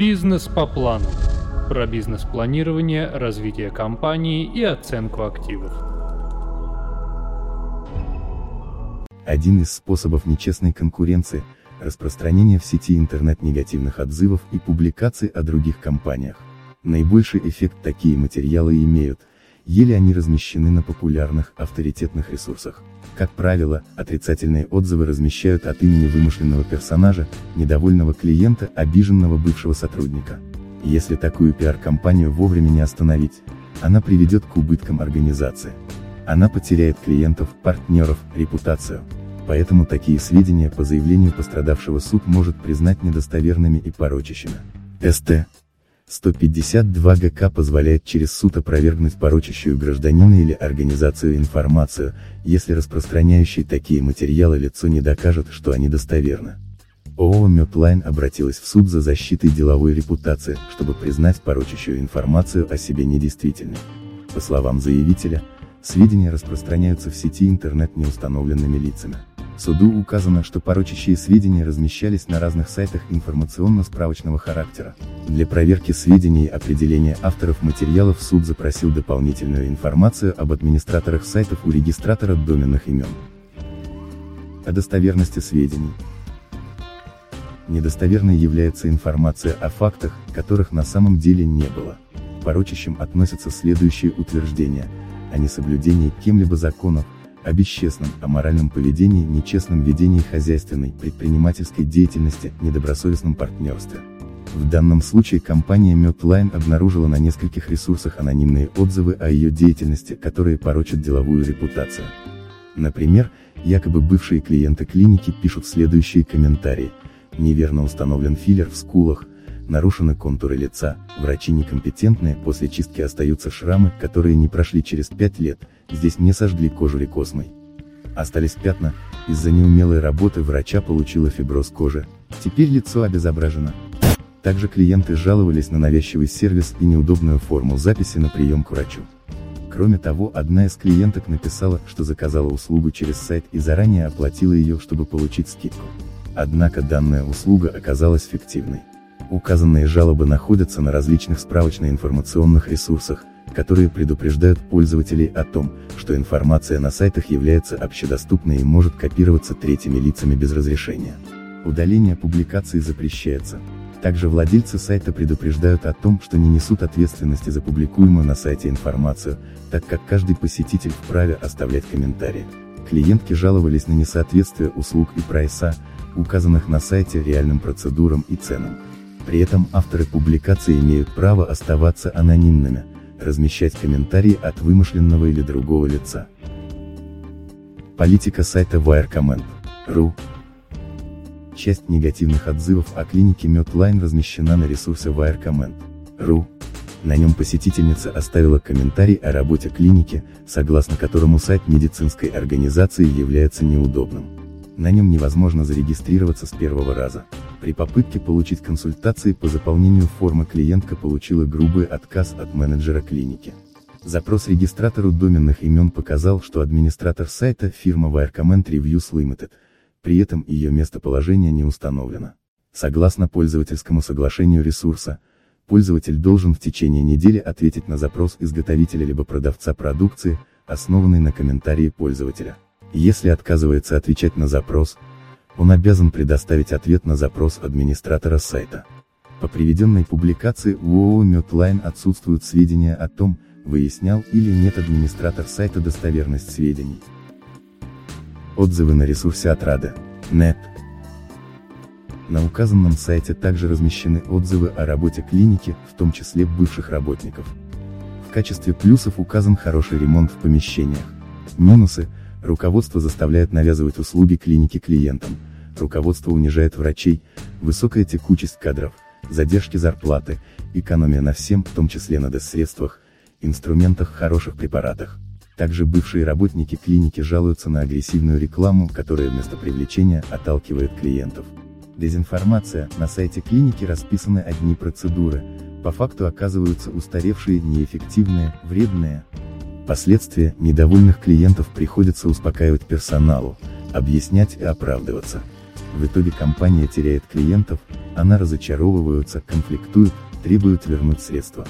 Бизнес по плану. Про бизнес-планирование, развитие компании и оценку активов. Один из способов нечестной конкуренции – распространение в сети интернет негативных отзывов и публикаций о других компаниях. Наибольший эффект такие материалы имеют, еле они размещены на популярных, авторитетных ресурсах. Как правило, отрицательные отзывы размещают от имени вымышленного персонажа, недовольного клиента, обиженного бывшего сотрудника. Если такую пиар-компанию вовремя не остановить, она приведет к убыткам организации. Она потеряет клиентов, партнеров, репутацию. Поэтому такие сведения по заявлению пострадавшего суд может признать недостоверными и порочащими. СТ. 152 ГК позволяет через суд опровергнуть порочащую гражданина или организацию информацию, если распространяющий такие материалы лицо не докажет, что они достоверны. ООО Медлайн обратилась в суд за защитой деловой репутации, чтобы признать порочащую информацию о себе недействительной. По словам заявителя, сведения распространяются в сети интернет неустановленными лицами. Суду указано, что порочащие сведения размещались на разных сайтах информационно-справочного характера. Для проверки сведений и определения авторов материалов суд запросил дополнительную информацию об администраторах сайтов у регистратора доменных имен. О достоверности сведений. Недостоверной является информация о фактах, которых на самом деле не было. Порочащим относятся следующие утверждения, о несоблюдении кем-либо законов, о бесчестном, аморальном поведении, нечестном ведении хозяйственной, предпринимательской деятельности, недобросовестном партнерстве. В данном случае компания Medline обнаружила на нескольких ресурсах анонимные отзывы о ее деятельности, которые порочат деловую репутацию. Например, якобы бывшие клиенты клиники пишут следующие комментарии. Неверно установлен филлер в скулах, нарушены контуры лица, врачи некомпетентные, после чистки остаются шрамы, которые не прошли через 5 лет, здесь не сожгли кожу рекосмой. Остались пятна, из-за неумелой работы врача получила фиброз кожи, теперь лицо обезображено. Также клиенты жаловались на навязчивый сервис и неудобную форму записи на прием к врачу. Кроме того, одна из клиенток написала, что заказала услугу через сайт и заранее оплатила ее, чтобы получить скидку. Однако данная услуга оказалась фиктивной. Указанные жалобы находятся на различных справочно-информационных ресурсах, которые предупреждают пользователей о том, что информация на сайтах является общедоступной и может копироваться третьими лицами без разрешения. Удаление публикаций запрещается. Также владельцы сайта предупреждают о том, что не несут ответственности за публикуемую на сайте информацию, так как каждый посетитель вправе оставлять комментарии. Клиентки жаловались на несоответствие услуг и прайса, указанных на сайте реальным процедурам и ценам. При этом авторы публикации имеют право оставаться анонимными, размещать комментарии от вымышленного или другого лица. Политика сайта Wirecomment.ru Часть негативных отзывов о клинике Medline размещена на ресурсе Wirecomment.ru. На нем посетительница оставила комментарий о работе клиники, согласно которому сайт медицинской организации является неудобным. На нем невозможно зарегистрироваться с первого раза. При попытке получить консультации по заполнению формы клиентка получила грубый отказ от менеджера клиники. Запрос регистратору доменных имен показал, что администратор сайта фирма Wirecomment Reviews Limited, при этом ее местоположение не установлено. Согласно пользовательскому соглашению ресурса, пользователь должен в течение недели ответить на запрос изготовителя либо продавца продукции, основанный на комментарии пользователя. Если отказывается отвечать на запрос, он обязан предоставить ответ на запрос администратора сайта. По приведенной публикации у ООО Медлайн отсутствуют сведения о том, выяснял или нет администратор сайта достоверность сведений. Отзывы на ресурсе Отрада. Нет. На указанном сайте также размещены отзывы о работе клиники, в том числе бывших работников. В качестве плюсов указан хороший ремонт в помещениях. Минусы – Руководство заставляет навязывать услуги клиники клиентам, руководство унижает врачей, высокая текучесть кадров, задержки зарплаты, экономия на всем, в том числе на средствах, инструментах, хороших препаратах. Также бывшие работники клиники жалуются на агрессивную рекламу, которая вместо привлечения отталкивает клиентов. Дезинформация, на сайте клиники расписаны одни процедуры, по факту оказываются устаревшие, неэффективные, вредные, Последствия, недовольных клиентов приходится успокаивать персоналу, объяснять и оправдываться. В итоге компания теряет клиентов, она разочаровываются, конфликтуют, требуют вернуть средства.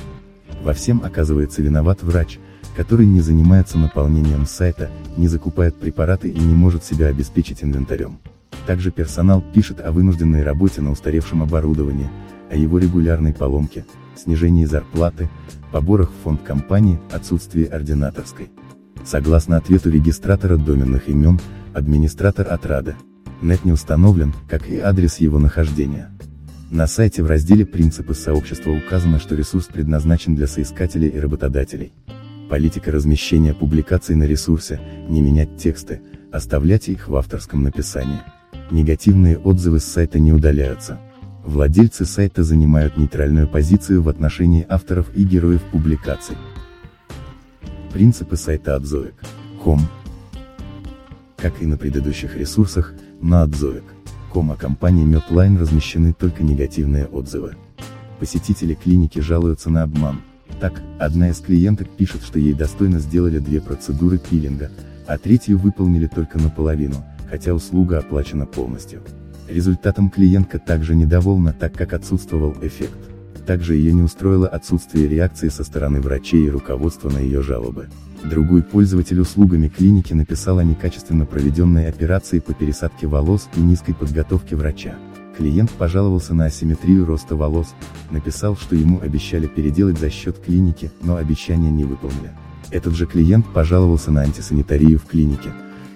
Во всем оказывается виноват врач, который не занимается наполнением сайта, не закупает препараты и не может себя обеспечить инвентарем. Также персонал пишет о вынужденной работе на устаревшем оборудовании, о его регулярной поломке, снижении зарплаты, поборах в фонд компании, отсутствии ординаторской. Согласно ответу регистратора доменных имен, администратор отрада. Нет не установлен, как и адрес его нахождения. На сайте в разделе «Принципы сообщества» указано, что ресурс предназначен для соискателей и работодателей. Политика размещения публикаций на ресурсе, не менять тексты, оставлять их в авторском написании. Негативные отзывы с сайта не удаляются. Владельцы сайта занимают нейтральную позицию в отношении авторов и героев публикаций. Принципы сайта. Home. Как и на предыдущих ресурсах, на Отзоек.com о компании Medline размещены только негативные отзывы. Посетители клиники жалуются на обман. Так, одна из клиенток пишет, что ей достойно сделали две процедуры пилинга, а третью выполнили только наполовину, хотя услуга оплачена полностью. Результатом клиентка также недовольна, так как отсутствовал эффект. Также ее не устроило отсутствие реакции со стороны врачей и руководства на ее жалобы. Другой пользователь услугами клиники написал о некачественно проведенной операции по пересадке волос и низкой подготовке врача. Клиент пожаловался на асимметрию роста волос, написал, что ему обещали переделать за счет клиники, но обещания не выполнили. Этот же клиент пожаловался на антисанитарию в клинике,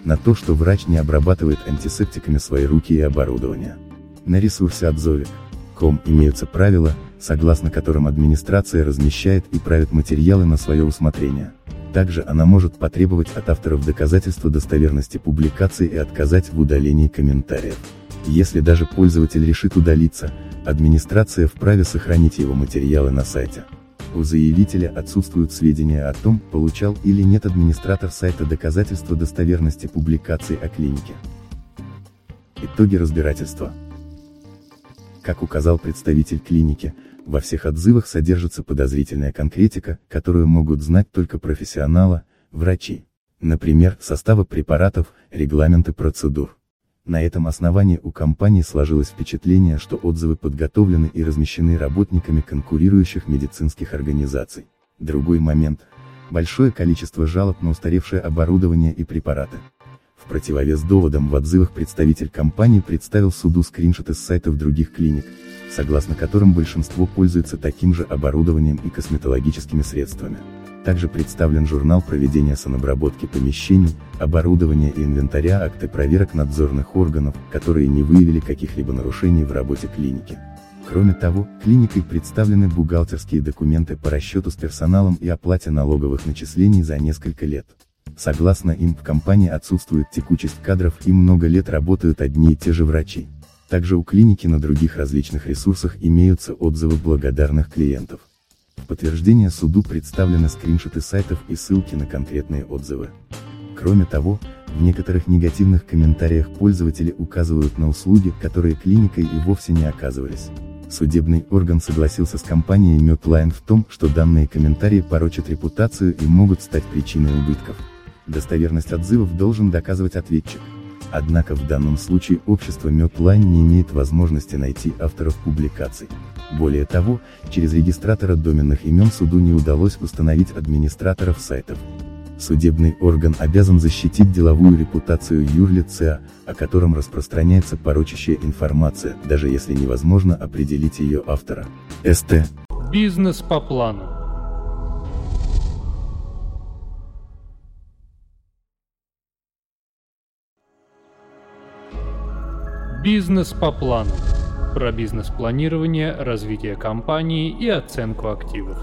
на то, что врач не обрабатывает антисептиками свои руки и оборудование. На ресурсе отзовик.com имеются правила, согласно которым администрация размещает и правит материалы на свое усмотрение. Также она может потребовать от авторов доказательства достоверности публикации и отказать в удалении комментариев. Если даже пользователь решит удалиться, администрация вправе сохранить его материалы на сайте. У заявителя отсутствуют сведения о том, получал или нет администратор сайта доказательства достоверности публикации о клинике. Итоги разбирательства. Как указал представитель клиники, во всех отзывах содержится подозрительная конкретика, которую могут знать только профессионалы, врачи. Например, составы препаратов, регламенты процедур. На этом основании у компании сложилось впечатление, что отзывы подготовлены и размещены работниками конкурирующих медицинских организаций. Другой момент – большое количество жалоб на устаревшее оборудование и препараты. В противовес доводам в отзывах представитель компании представил суду скриншоты с сайтов других клиник, согласно которым большинство пользуется таким же оборудованием и косметологическими средствами. Также представлен журнал проведения санобработки помещений, оборудования и инвентаря акты проверок надзорных органов, которые не выявили каких-либо нарушений в работе клиники. Кроме того, клиникой представлены бухгалтерские документы по расчету с персоналом и оплате налоговых начислений за несколько лет. Согласно им, в компании отсутствует текучесть кадров и много лет работают одни и те же врачи. Также у клиники на других различных ресурсах имеются отзывы благодарных клиентов. В подтверждение суду представлены скриншоты сайтов и ссылки на конкретные отзывы. Кроме того, в некоторых негативных комментариях пользователи указывают на услуги, которые клиникой и вовсе не оказывались. Судебный орган согласился с компанией Medline в том, что данные комментарии порочат репутацию и могут стать причиной убытков. Достоверность отзывов должен доказывать ответчик. Однако в данном случае общество Medline не имеет возможности найти авторов публикаций. Более того, через регистратора доменных имен суду не удалось установить администраторов сайтов. Судебный орган обязан защитить деловую репутацию юрлица, о котором распространяется порочащая информация, даже если невозможно определить ее автора. СТ. Бизнес по плану. Бизнес по плану. Про бизнес-планирование, развитие компании и оценку активов.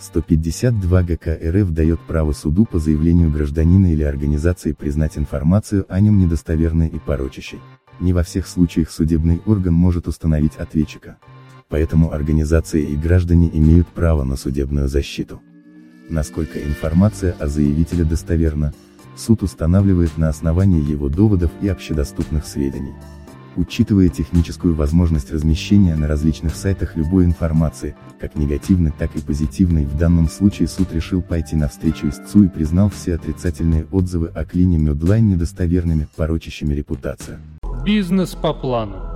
152 ГК РФ дает право суду по заявлению гражданина или организации признать информацию о нем недостоверной и порочащей. Не во всех случаях судебный орган может установить ответчика. Поэтому организации и граждане имеют право на судебную защиту. Насколько информация о заявителе достоверна, суд устанавливает на основании его доводов и общедоступных сведений. Учитывая техническую возможность размещения на различных сайтах любой информации, как негативной, так и позитивной, в данном случае суд решил пойти навстречу истцу и признал все отрицательные отзывы о клине Медлайн недостоверными, порочащими репутацию. Бизнес по плану.